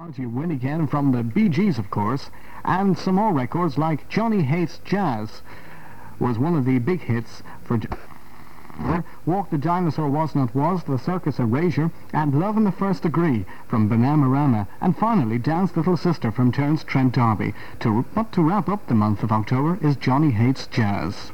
Winnigan from the Bee Gees, of course, and some more records like Johnny Hates Jazz was one of the big hits for Walk the Dinosaur Was Not Was, The Circus Erasure, and Love in the First Degree from Bananarama, and finally Dance Little Sister from Terence Trent D'Arby. To, but to wrap up the month of October is Johnny Hates Jazz.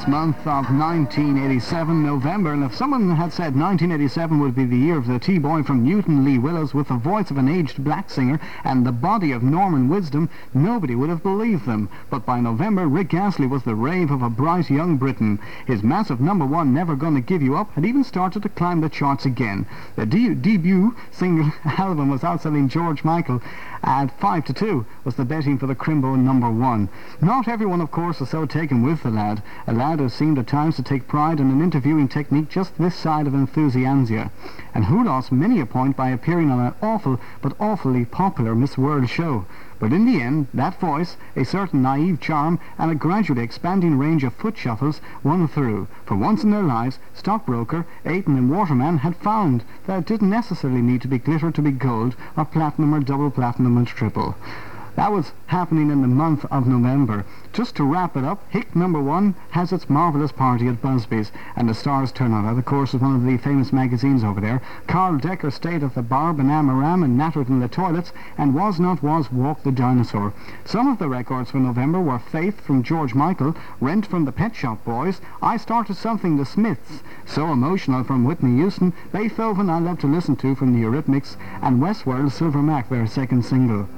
Last month of 1987, November, and if someone had said 1987 would be the year of the T-boy from Newton-le-Willows with the voice of an aged black singer and the body of Norman Wisdom, nobody would have believed them. But by November, Rick Astley was the rave of a bright young Briton. His massive number one, Never Gonna Give You Up, had even started to climb the charts again. The de- debut single album was outselling George Michael at 5 to 2 was the betting for the Crimbo number one. Not everyone, of course, is so taken with the lad, a lad who seemed at times to take pride in an interviewing technique just this side of enthusiasm, and who lost many a point by appearing on an awful but awfully popular Miss World show. But in the end, that voice, a certain naive charm, and a gradually expanding range of foot shuffles won through. For once in their lives, stockbroker, Aitken and Waterman had found that it didn't necessarily need to be glitter to be gold, or platinum or double platinum and triple. That was happening in the month of November. Just to wrap it up, Hick number one has its marvellous party at Busby's, and the stars turn out. Of course, is one of the famous magazines over there. Carl Decker stayed at the bar, Bananarama, and nattered in the toilets, and Was Not Was Walked the Dinosaur. Some of the records for November were Faith from George Michael, Rent from the Pet Shop Boys, I Started Something the Smiths, So Emotional from Whitney Houston, Beethoven I Love to Listen to from the Eurythmics, and Westworld Silver Mac, their second single.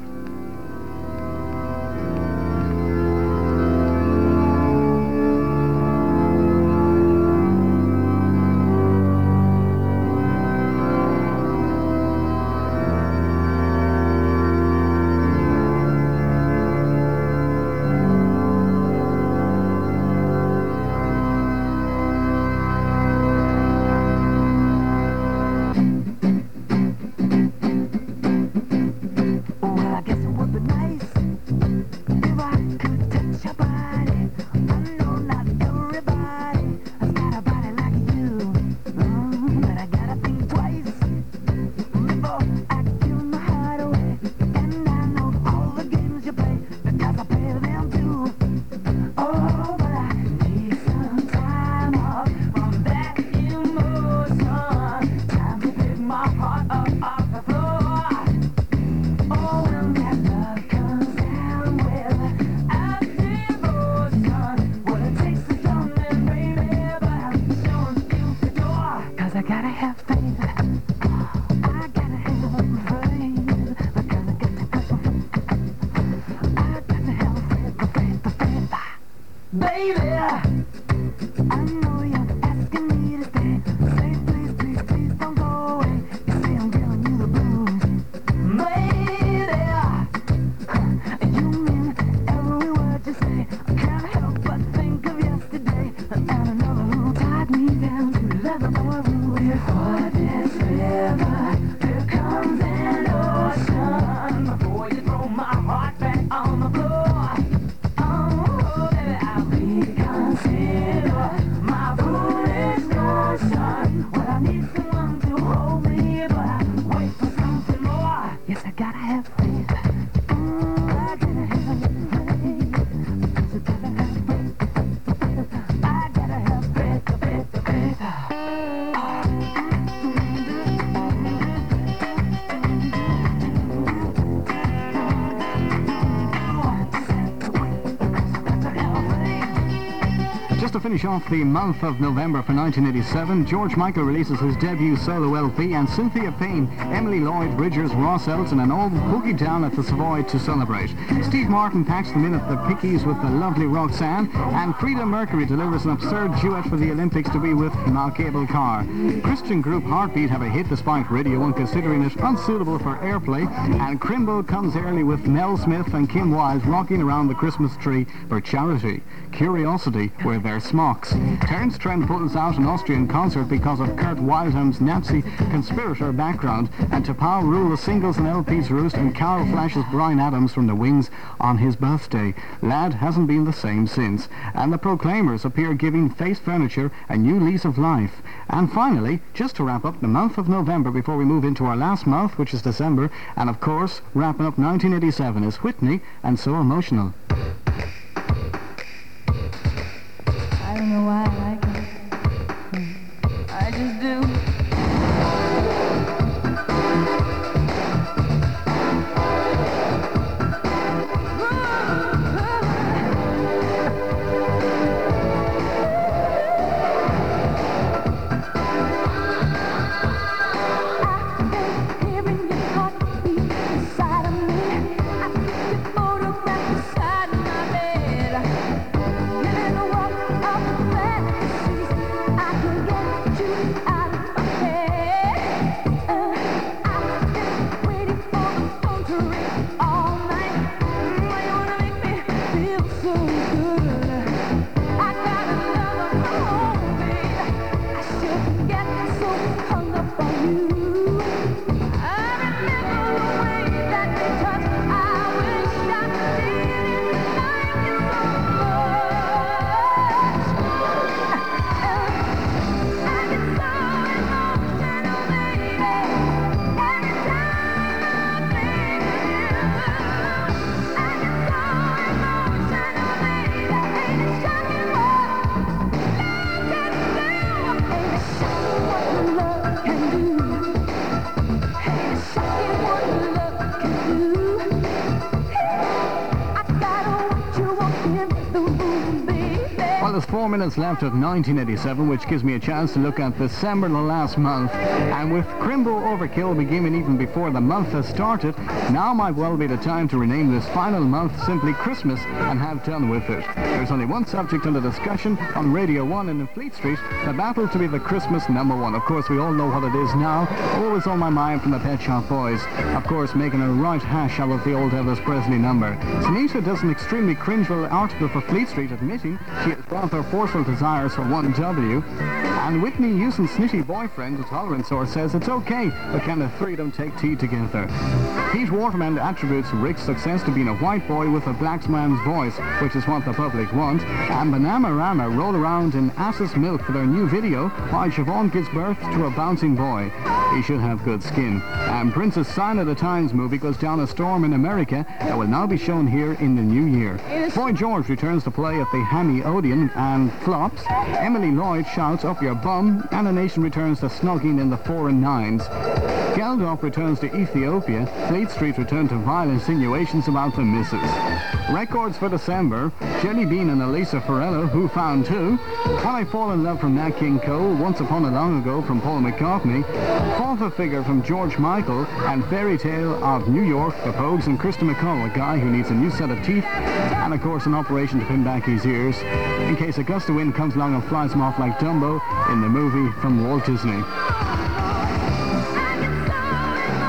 Finish off the month of November for 1987, George Michael releases his debut solo LP and Cynthia Payne, Emily Lloyd, Bridgers, Ross Elton and all boogie down at the Savoy to celebrate. Steve Martin packs them in at the Pickies with the lovely Roxanne and Freddie Mercury delivers an absurd duet for the Olympics to be with Mal Cable Carr. Christian group Heartbeat have a hit despite Radio 1 considering it unsuitable for airplay and Crimbo comes early with Mel Smith and Kim Wilde rocking around the Christmas tree for charity. Curiosity wear their smocks. Terence Trent pulls out an Austrian concert because of Kurt Waldheim's Nazi conspirator background and T'Pau rule the singles and LPs roost and Carol flashes Bryan Adams from the wings on his birthday. Lad hasn't been the same since. And the Proclaimers appear giving Face Furniture a new lease of life. And finally, just to wrap up the month of November before we move into our last month, which is December, and of course, wrapping up 1987 is Whitney and So Emotional. I minutes left of 1987, which gives me a chance to look at December, the last month. And with Crimbo Overkill beginning even before the month has started, now might well be the time to rename this final month simply Christmas and have done with it. There's only one subject under discussion on Radio 1 and in Fleet Street, the battle to be the Christmas number one. Of course, we all know what it is now. Always on my mind from the Pet Shop Boys. Of course, making a right hash out of the old Elvis Presley number. Sinitta does an extremely cringeful article for Fleet Street admitting she has rather forceful desires for 1W. And Whitney Houston's snitty boyfriend, a tolerance source, says it's okay, but can the three of them take tea together? Pete Waterman attributes Rick's success to being a white boy with a black man's voice, which is what the public wants, And Bananarama roll around in ass's milk for their new video, while Siobhan gives birth to a bouncing boy. He should have good skin. And Prince's Sign of the Times movie goes down a storm in America that will now be shown here in the new year. Boy George returns to play at the Hammy Odeon and flops. Emily Lloyd shouts up your bum. and the Nation returns to snogging in the four and nines. Geldof returns to Ethiopia. Fleet Street returned to vile insinuations about the missus. Records for December. Jelly Bean and Elisa Fiorillo, Who Found Two. Can I Fall in Love from Nat King Cole, Once Upon a Long Ago from Paul McCartney. Father Figure from George Michael. And Fairy Tale of New York, The Pogues and Kirsty MacColl, a guy who needs a new set of teeth. And of course, an operation to pin back his ears in case a gust of wind comes along and flies him off like Dumbo in the movie from Walt Disney.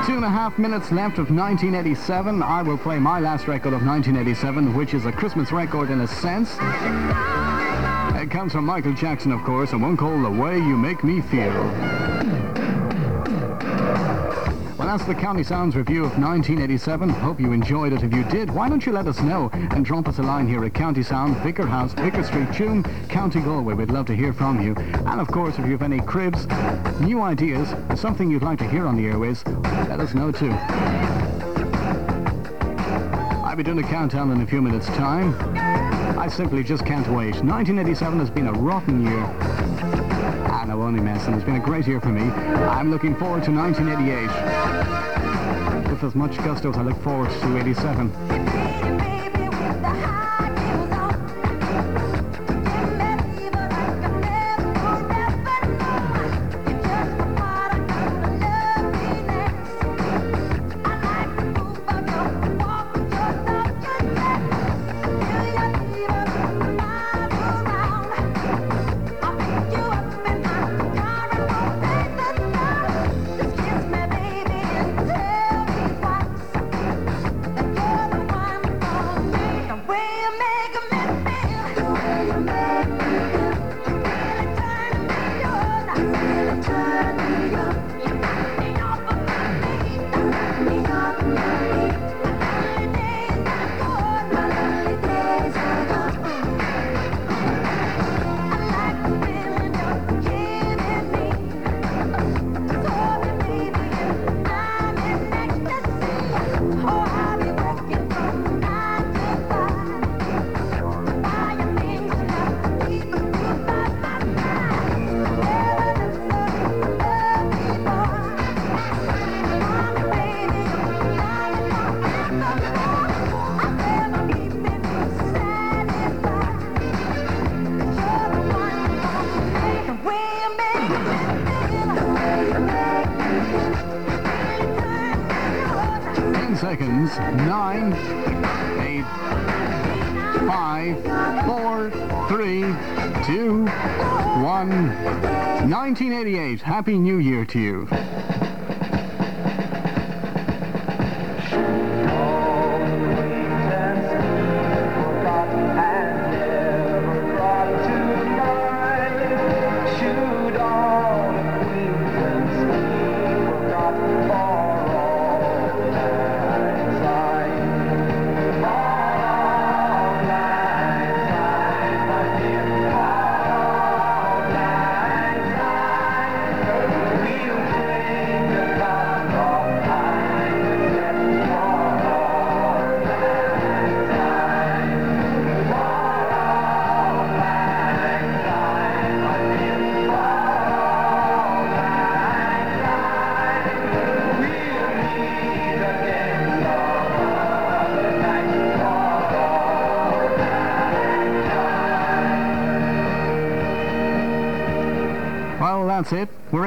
Two and a half minutes left of 1987. I will play my last record of 1987, which is a Christmas record in a sense. It comes from Michael Jackson, of course, and one called The Way You Make Me Feel. That's the County Sounds review of 1987. Hope you enjoyed it. If you did, why don't you let us know and drop us a line here at County Sound, Vicar House, Vicar Street, Tuam, County Galway. We'd love to hear from you. And of course, if you have any cribs, new ideas, something you'd like to hear on the airways, let us know too. I'll be doing a countdown in a few minutes' time. I simply just can't wait. 1987 has been a rotten year. Ah, no, only messing. It's been a great year for me. I'm looking forward to 1988. With as much gusto as I look forward to 87. 1988. Happy New Year to you.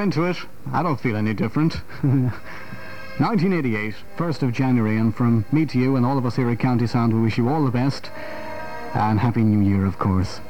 Into it. I don't feel any different. 1988, 1st of January, and from me to you and all of us here at County Sound, we wish you all the best. And Happy New Year, of course.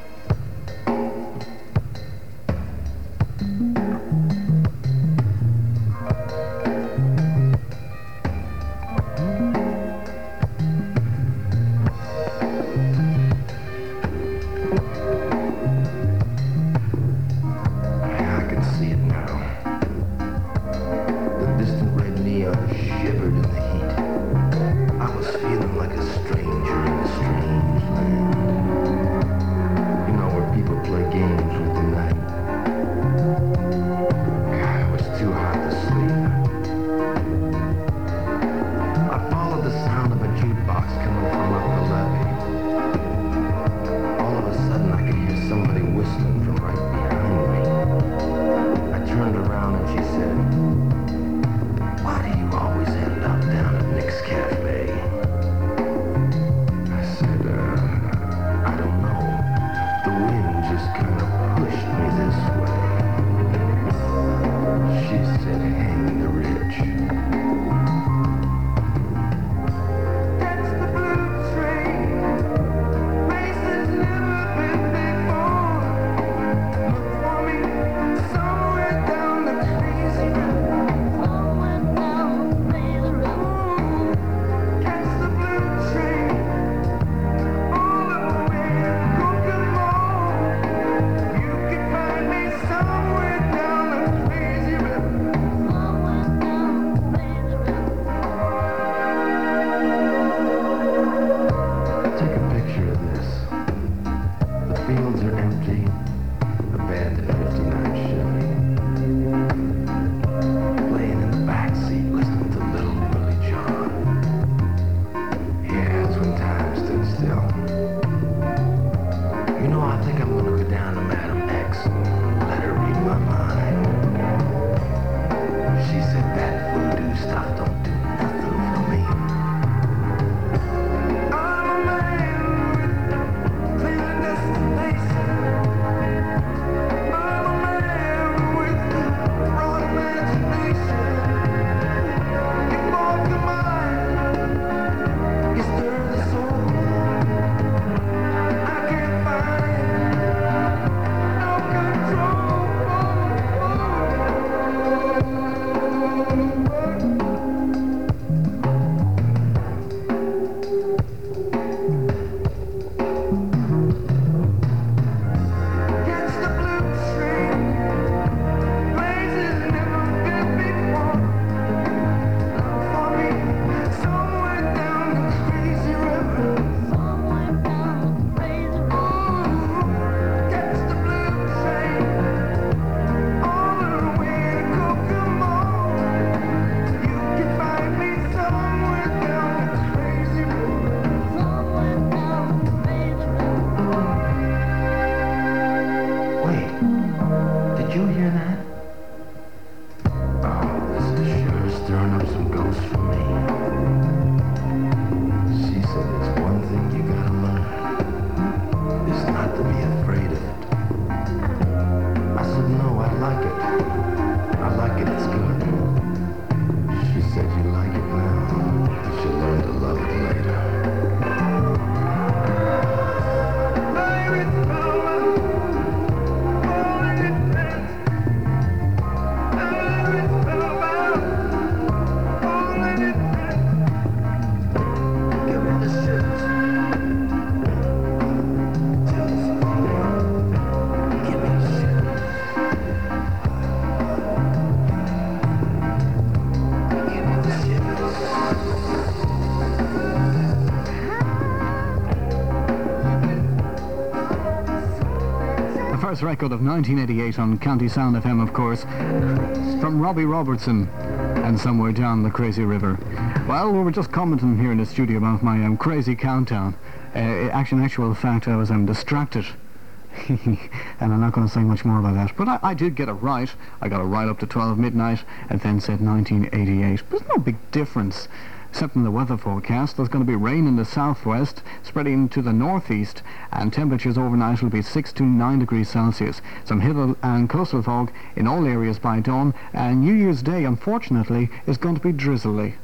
First record of 1988 on County Sound FM, of course, from Robbie Robertson and Somewhere Down the Crazy River. Well, we were just commenting here in the studio about my um, crazy countdown. Uh, actually, in actual fact, I was um, distracted. and I'm not going to say much more about that. But I, I did get it right. I got it right up to 12 midnight and then said 1988. But there's no big difference. Except in the weather forecast, there's going to be rain in the southwest, spreading to the northeast, and temperatures overnight will be 6 to 9 degrees Celsius. Some hill and coastal fog in all areas by dawn, and New Year's Day, unfortunately, is going to be drizzly.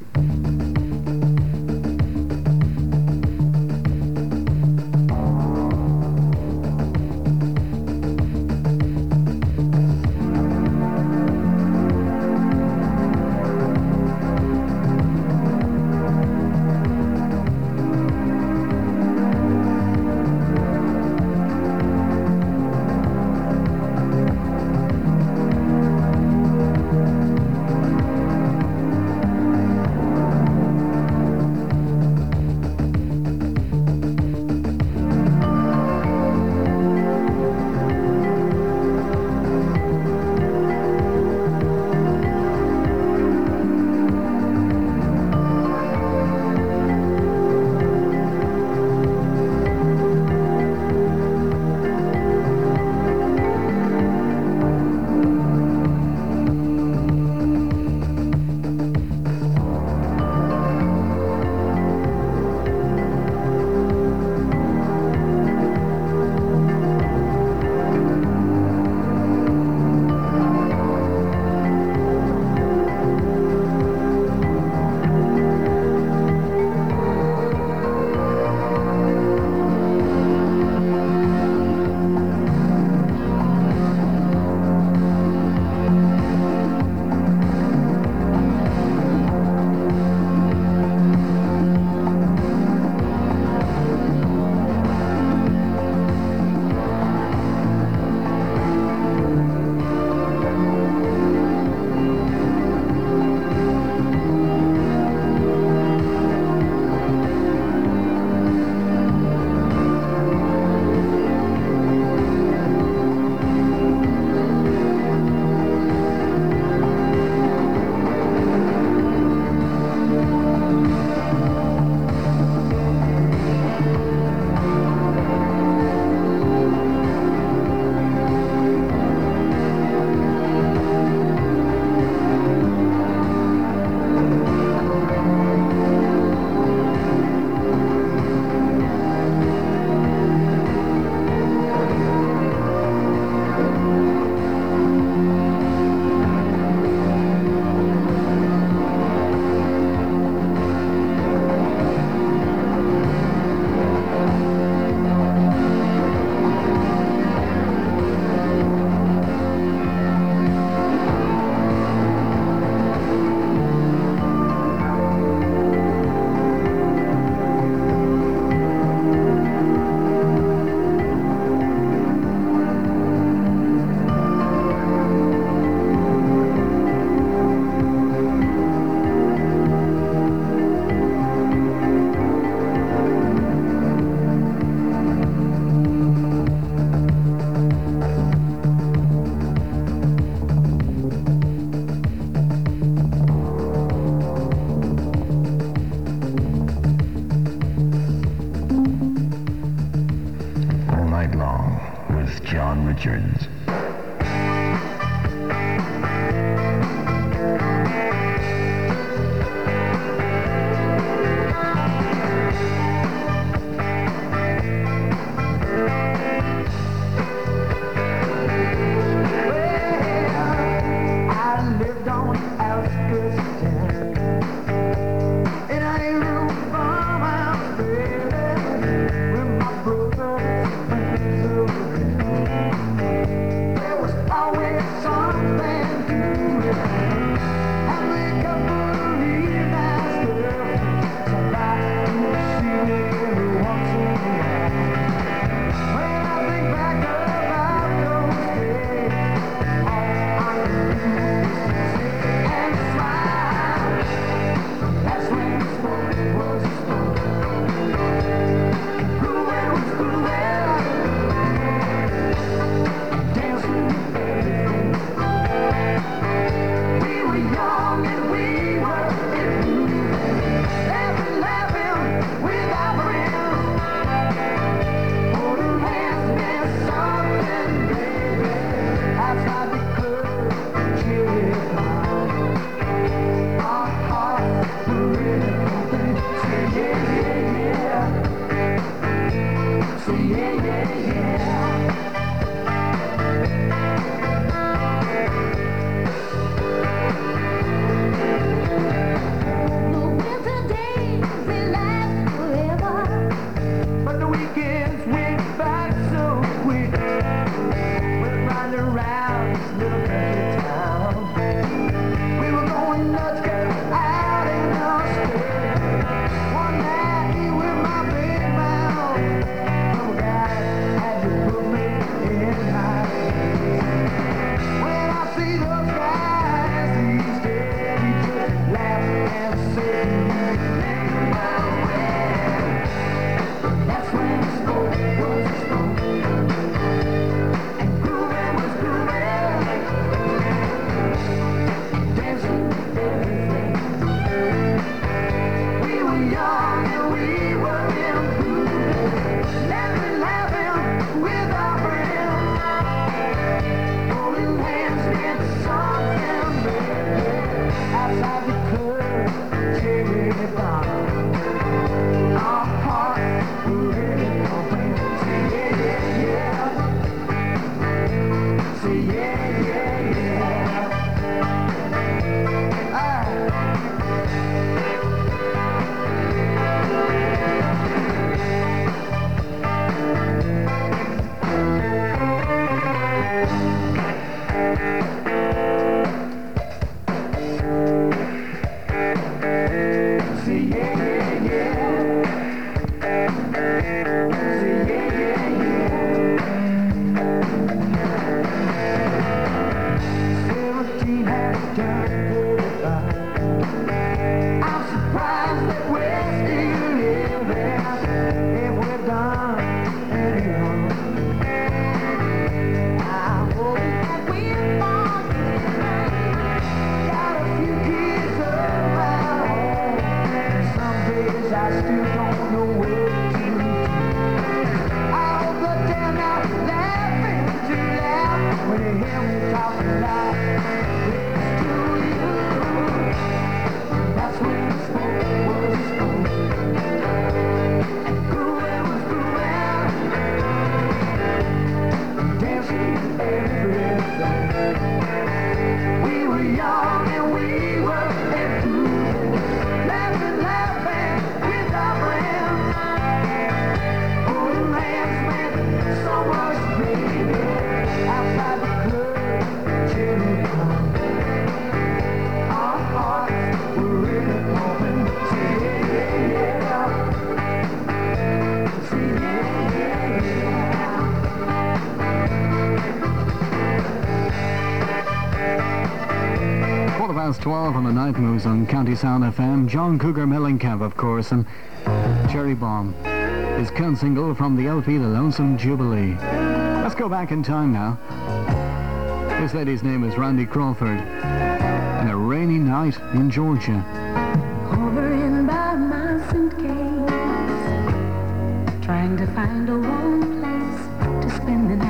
when you hear me talking loud. past 12 on the night moves on County Sound FM. John Cougar Mellencamp, of course, and Cherry Bomb. His current single from the LP The Lonesome Jubilee. Let's go back in time now. This lady's name is Randy Crawford. And a rainy night in Georgia. Hovering by my suitcase, trying to find a warm place to spend the night.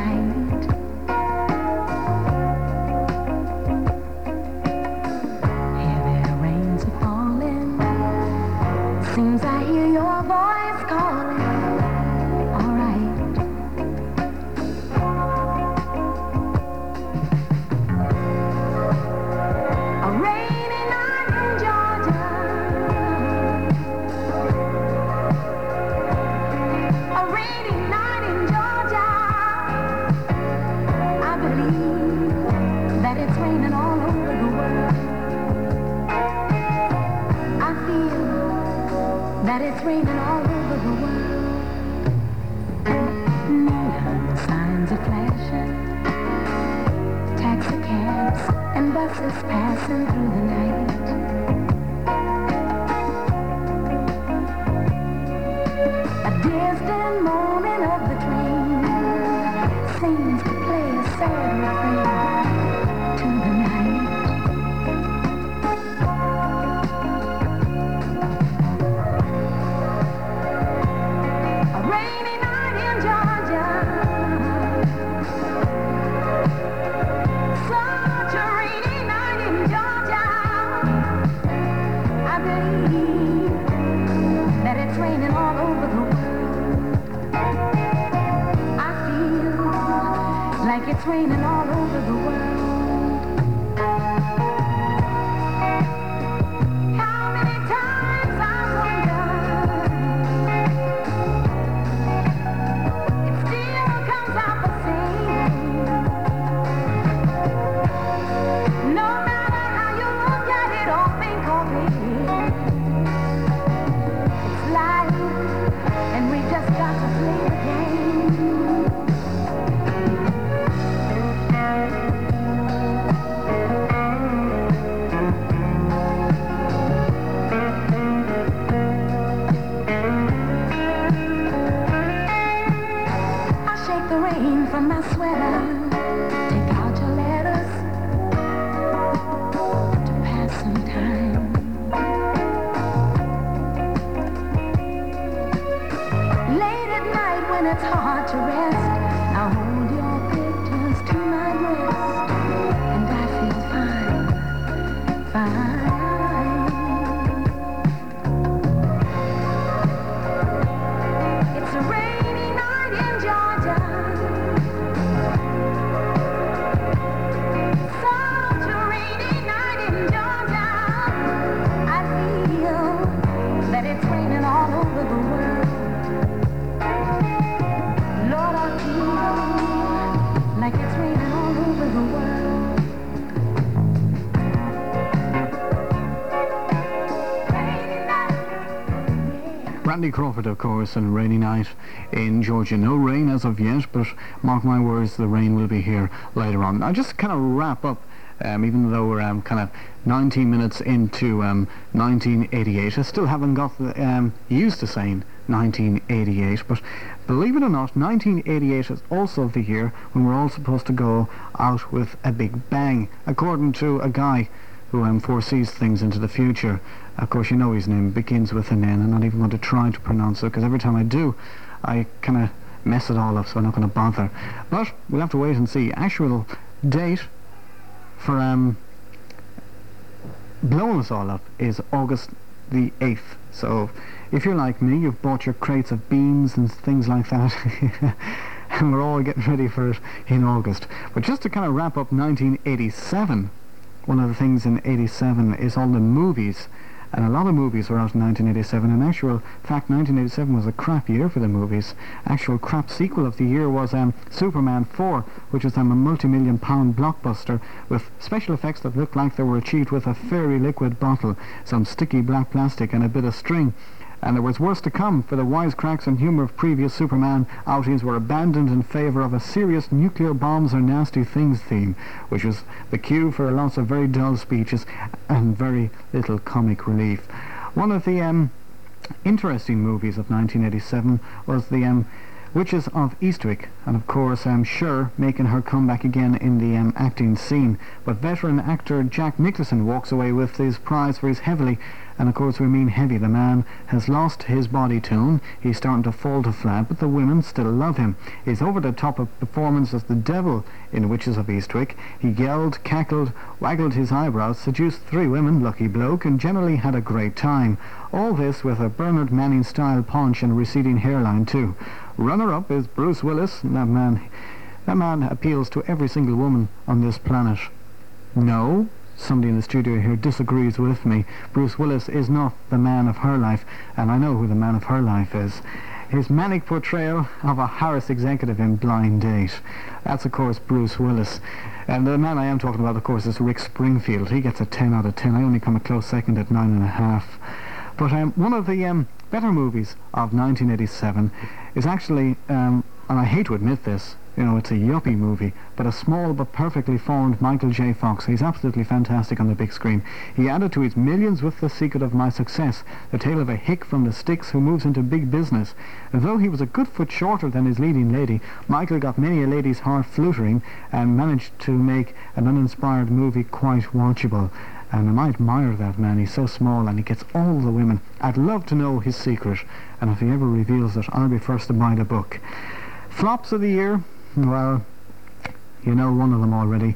Randy Crawford, of course, and rainy night in Georgia. No rain as of yet, but mark my words, the rain will be here later on. I'll just kind of wrap up, um, even though we're um, kind of 19 minutes into um, 1988. I still haven't got the, um, used to saying 1988, but believe it or not, 1988 is also the year when we're all supposed to go out with a big bang, according to a guy who um, foresees things into the future. Of course, you know his name begins with an N. I'm not even going to try to pronounce it because every time I do, I kind of mess it all up, so I'm not going to bother. But we'll have to wait and see. Actual date for um, blowing us all up is August the 8th. So if you're like me, you've bought your crates of beans and things like that. and we're all getting ready for it in August. But just to kind of wrap up 1987, one of the things in 87 is all the movies. And a lot of movies were out in 1987. In actual fact, 1987 was a crap year for the movies. Actual crap sequel of the year was um, Superman 4, which was um, a multi-million pound blockbuster with special effects that looked like they were achieved with a fairy liquid bottle, some sticky black plastic and a bit of string. And there was worse to come, for the wisecracks and humour of previous Superman outings were abandoned in favour of a serious nuclear bombs are nasty things theme, which was the cue for lots of very dull speeches and very little comic relief. One of the um, interesting movies of 1987 was the um, Witches of Eastwick, and of course I'm Cher making her comeback again in the um, acting scene. But veteran actor Jack Nicholson walks away with his prize for his heavily, and of course we mean heavy. The man has lost his body tone. He's starting to fall to flat, but the women still love him. His over-the-top of performance as the devil in Witches of Eastwick. He yelled, cackled, waggled his eyebrows, seduced three women, lucky bloke, and generally had a great time. All this with a Bernard Manning-style paunch and receding hairline too. Runner-up is Bruce Willis. That man, that man appeals to every single woman on this planet. No, somebody in the studio here disagrees with me. Bruce Willis is not the man of her life, and I know who the man of her life is. His manic portrayal of a Harris executive in Blind Date. That's, of course, Bruce Willis. And the man I am talking about, of course, is Rick Springfield. He gets a 10 out of 10. I only come a close second at 9.5. But um, one of the um, better movies of 1987 is actually, um, and I hate to admit this, you know, it's a yuppie movie, but a small but perfectly formed Michael J. Fox. He's absolutely fantastic on the big screen. He added to his millions with The Secret of My Success, the tale of a hick from the sticks who moves into big business. And though he was a good foot shorter than his leading lady, Michael got many a lady's heart fluttering and managed to make an uninspired movie quite watchable. And I admire that man. He's so small and he gets all the women. I'd love to know his secret. And if he ever reveals it, I'll be first to buy the book. Flops of the year? Well, you know one of them already.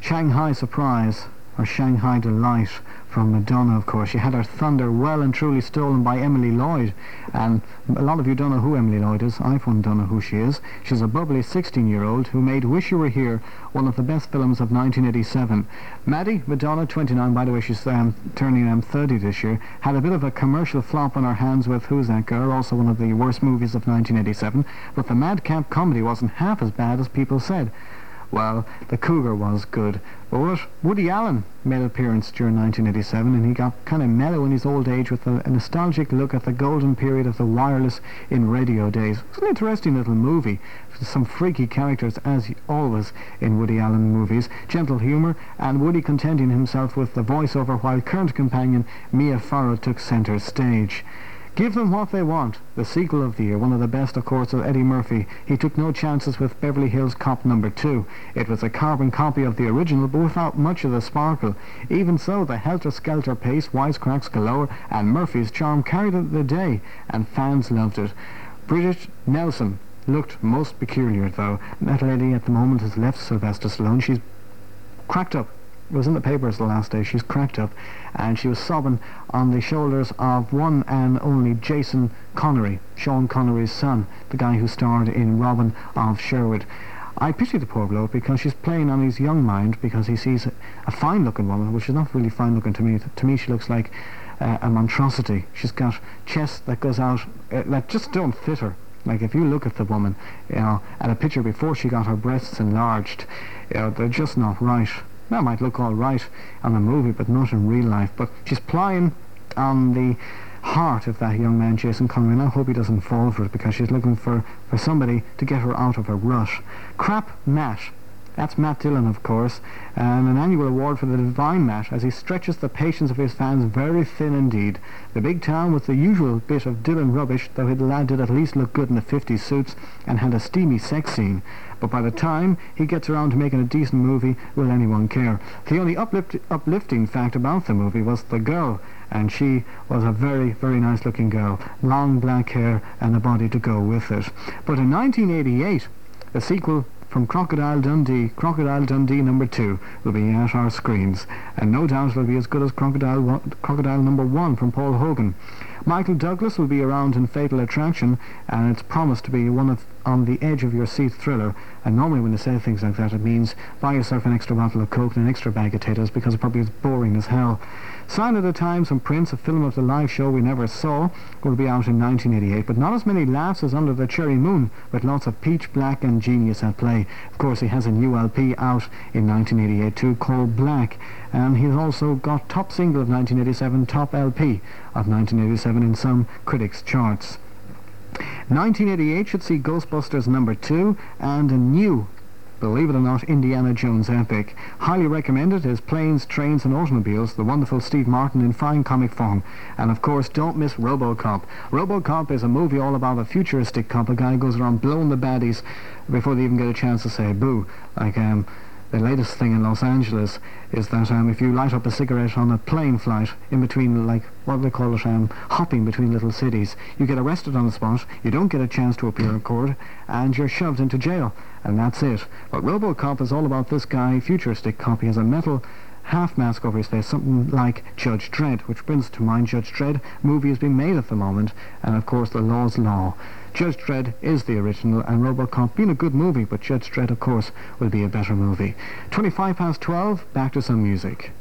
Shanghai Surprise, or Shanghai Delight, from Madonna, of course. She had her thunder well and truly stolen by Emily Lloyd. And a lot of you don't know who Emily Lloyd is. I, for one, don't know who she is. She's a bubbly 16-year-old who made Wish You Were Here one of the best films of 1987. Maddie, Madonna, 29, by the way, she's um, turning um, 30 this year, had a bit of a commercial flop on her hands with Who's That Girl, also one of the worst movies of 1987. But the madcap comedy wasn't half as bad as people said. Well, The Cougar was good. But? Woody Allen made an appearance during 1987 and he got kind of mellow in his old age with a, a nostalgic look at the golden period of the wireless in radio days. It's an interesting little movie. Some freaky characters, as always in Woody Allen movies. Gentle humour and Woody contenting himself with the voiceover while current companion Mia Farrow took centre stage. Give them what they want. The sequel of the year, one of the best, of course, of Eddie Murphy. He took no chances with Beverly Hills Cop number two. It was a carbon copy of the original, but without much of the sparkle. Even so, the helter-skelter pace, wisecracks galore, and Murphy's charm carried it the day, and fans loved it. Brigitte Nielsen looked most peculiar, though. That lady at the moment has left Sylvester Stallone. She's cracked up. It was in the papers the last day. She's cracked up, and she was sobbing on the shoulders of one and only Jason Connery, Sean Connery's son, the guy who starred in Robin of Sherwood. I pity the poor bloke because she's playing on his young mind because he sees a, fine-looking woman, which is not really fine-looking to me. To me, she looks like uh, a monstrosity. She's got chests that goes out uh, that just don't fit her. Like if you look at the woman, you know, at a picture before she got her breasts enlarged, you know, they're just not right. That might look all right on the movie, but not in real life. But she's plying on the heart of that young man, Jason Connery, and I hope he doesn't fall for it because she's looking for, for somebody to get her out of her rut. Crap Matt. That's Matt Dillon, of course, and an annual award for the Divine Matt as he stretches the patience of his fans very thin indeed. The big town with the usual bit of Dillon rubbish, though the lad at least look good in the 50s suits and had a steamy sex scene. But by the time he gets around to making a decent movie, will anyone care? The only uplift, uplifting fact about the movie was the girl, and she was a very, very nice looking girl. Long black hair and a body to go with it. But in 1988, the sequel from Crocodile Dundee, Crocodile Dundee number two, will be at our screens, and no doubt it'll be as good as Crocodile one, Crocodile number one from Paul Hogan. Michael Douglas will be around in Fatal Attraction, and it's promised to be one of on the edge of your seat thriller. And normally when they say things like that, it means buy yourself an extra bottle of Coke and an extra bag of potatoes because it probably is boring as hell. Sign of the Times and Prince, a film of the live show we never saw, will be out in 1988, but not as many laughs as Under the Cherry Moon, with lots of peach, black and genius at play. Of course, he has a new LP out in 1988 too, called Black, and he's also got top single of 1987, top LP of 1987 in some critics' charts. 1988 should see Ghostbusters number two and a new believe it or not, Indiana Jones epic. Highly recommended is Planes, Trains and Automobiles, the wonderful Steve Martin in fine comic form. And of course, don't miss RoboCop. RoboCop is a movie all about a futuristic cop. A guy goes around blowing the baddies before they even get a chance to say boo. Like, um, the latest thing in Los Angeles is that um, if you light up a cigarette on a plane flight in between, like, what they call it, um, hopping between little cities, you get arrested on the spot, you don't get a chance to appear in court, and you're shoved into jail. And that's it. But RoboCop is all about this guy, futuristic cop. He has a metal half mask over his face, something like Judge Dredd, which brings to mind Judge Dredd. Movie is being made at the moment, and of course, The Law's Law. Judge Dredd is the original, and RoboCop being a good movie, but Judge Dredd, of course, will be a better movie. 25 past 12, back to some music.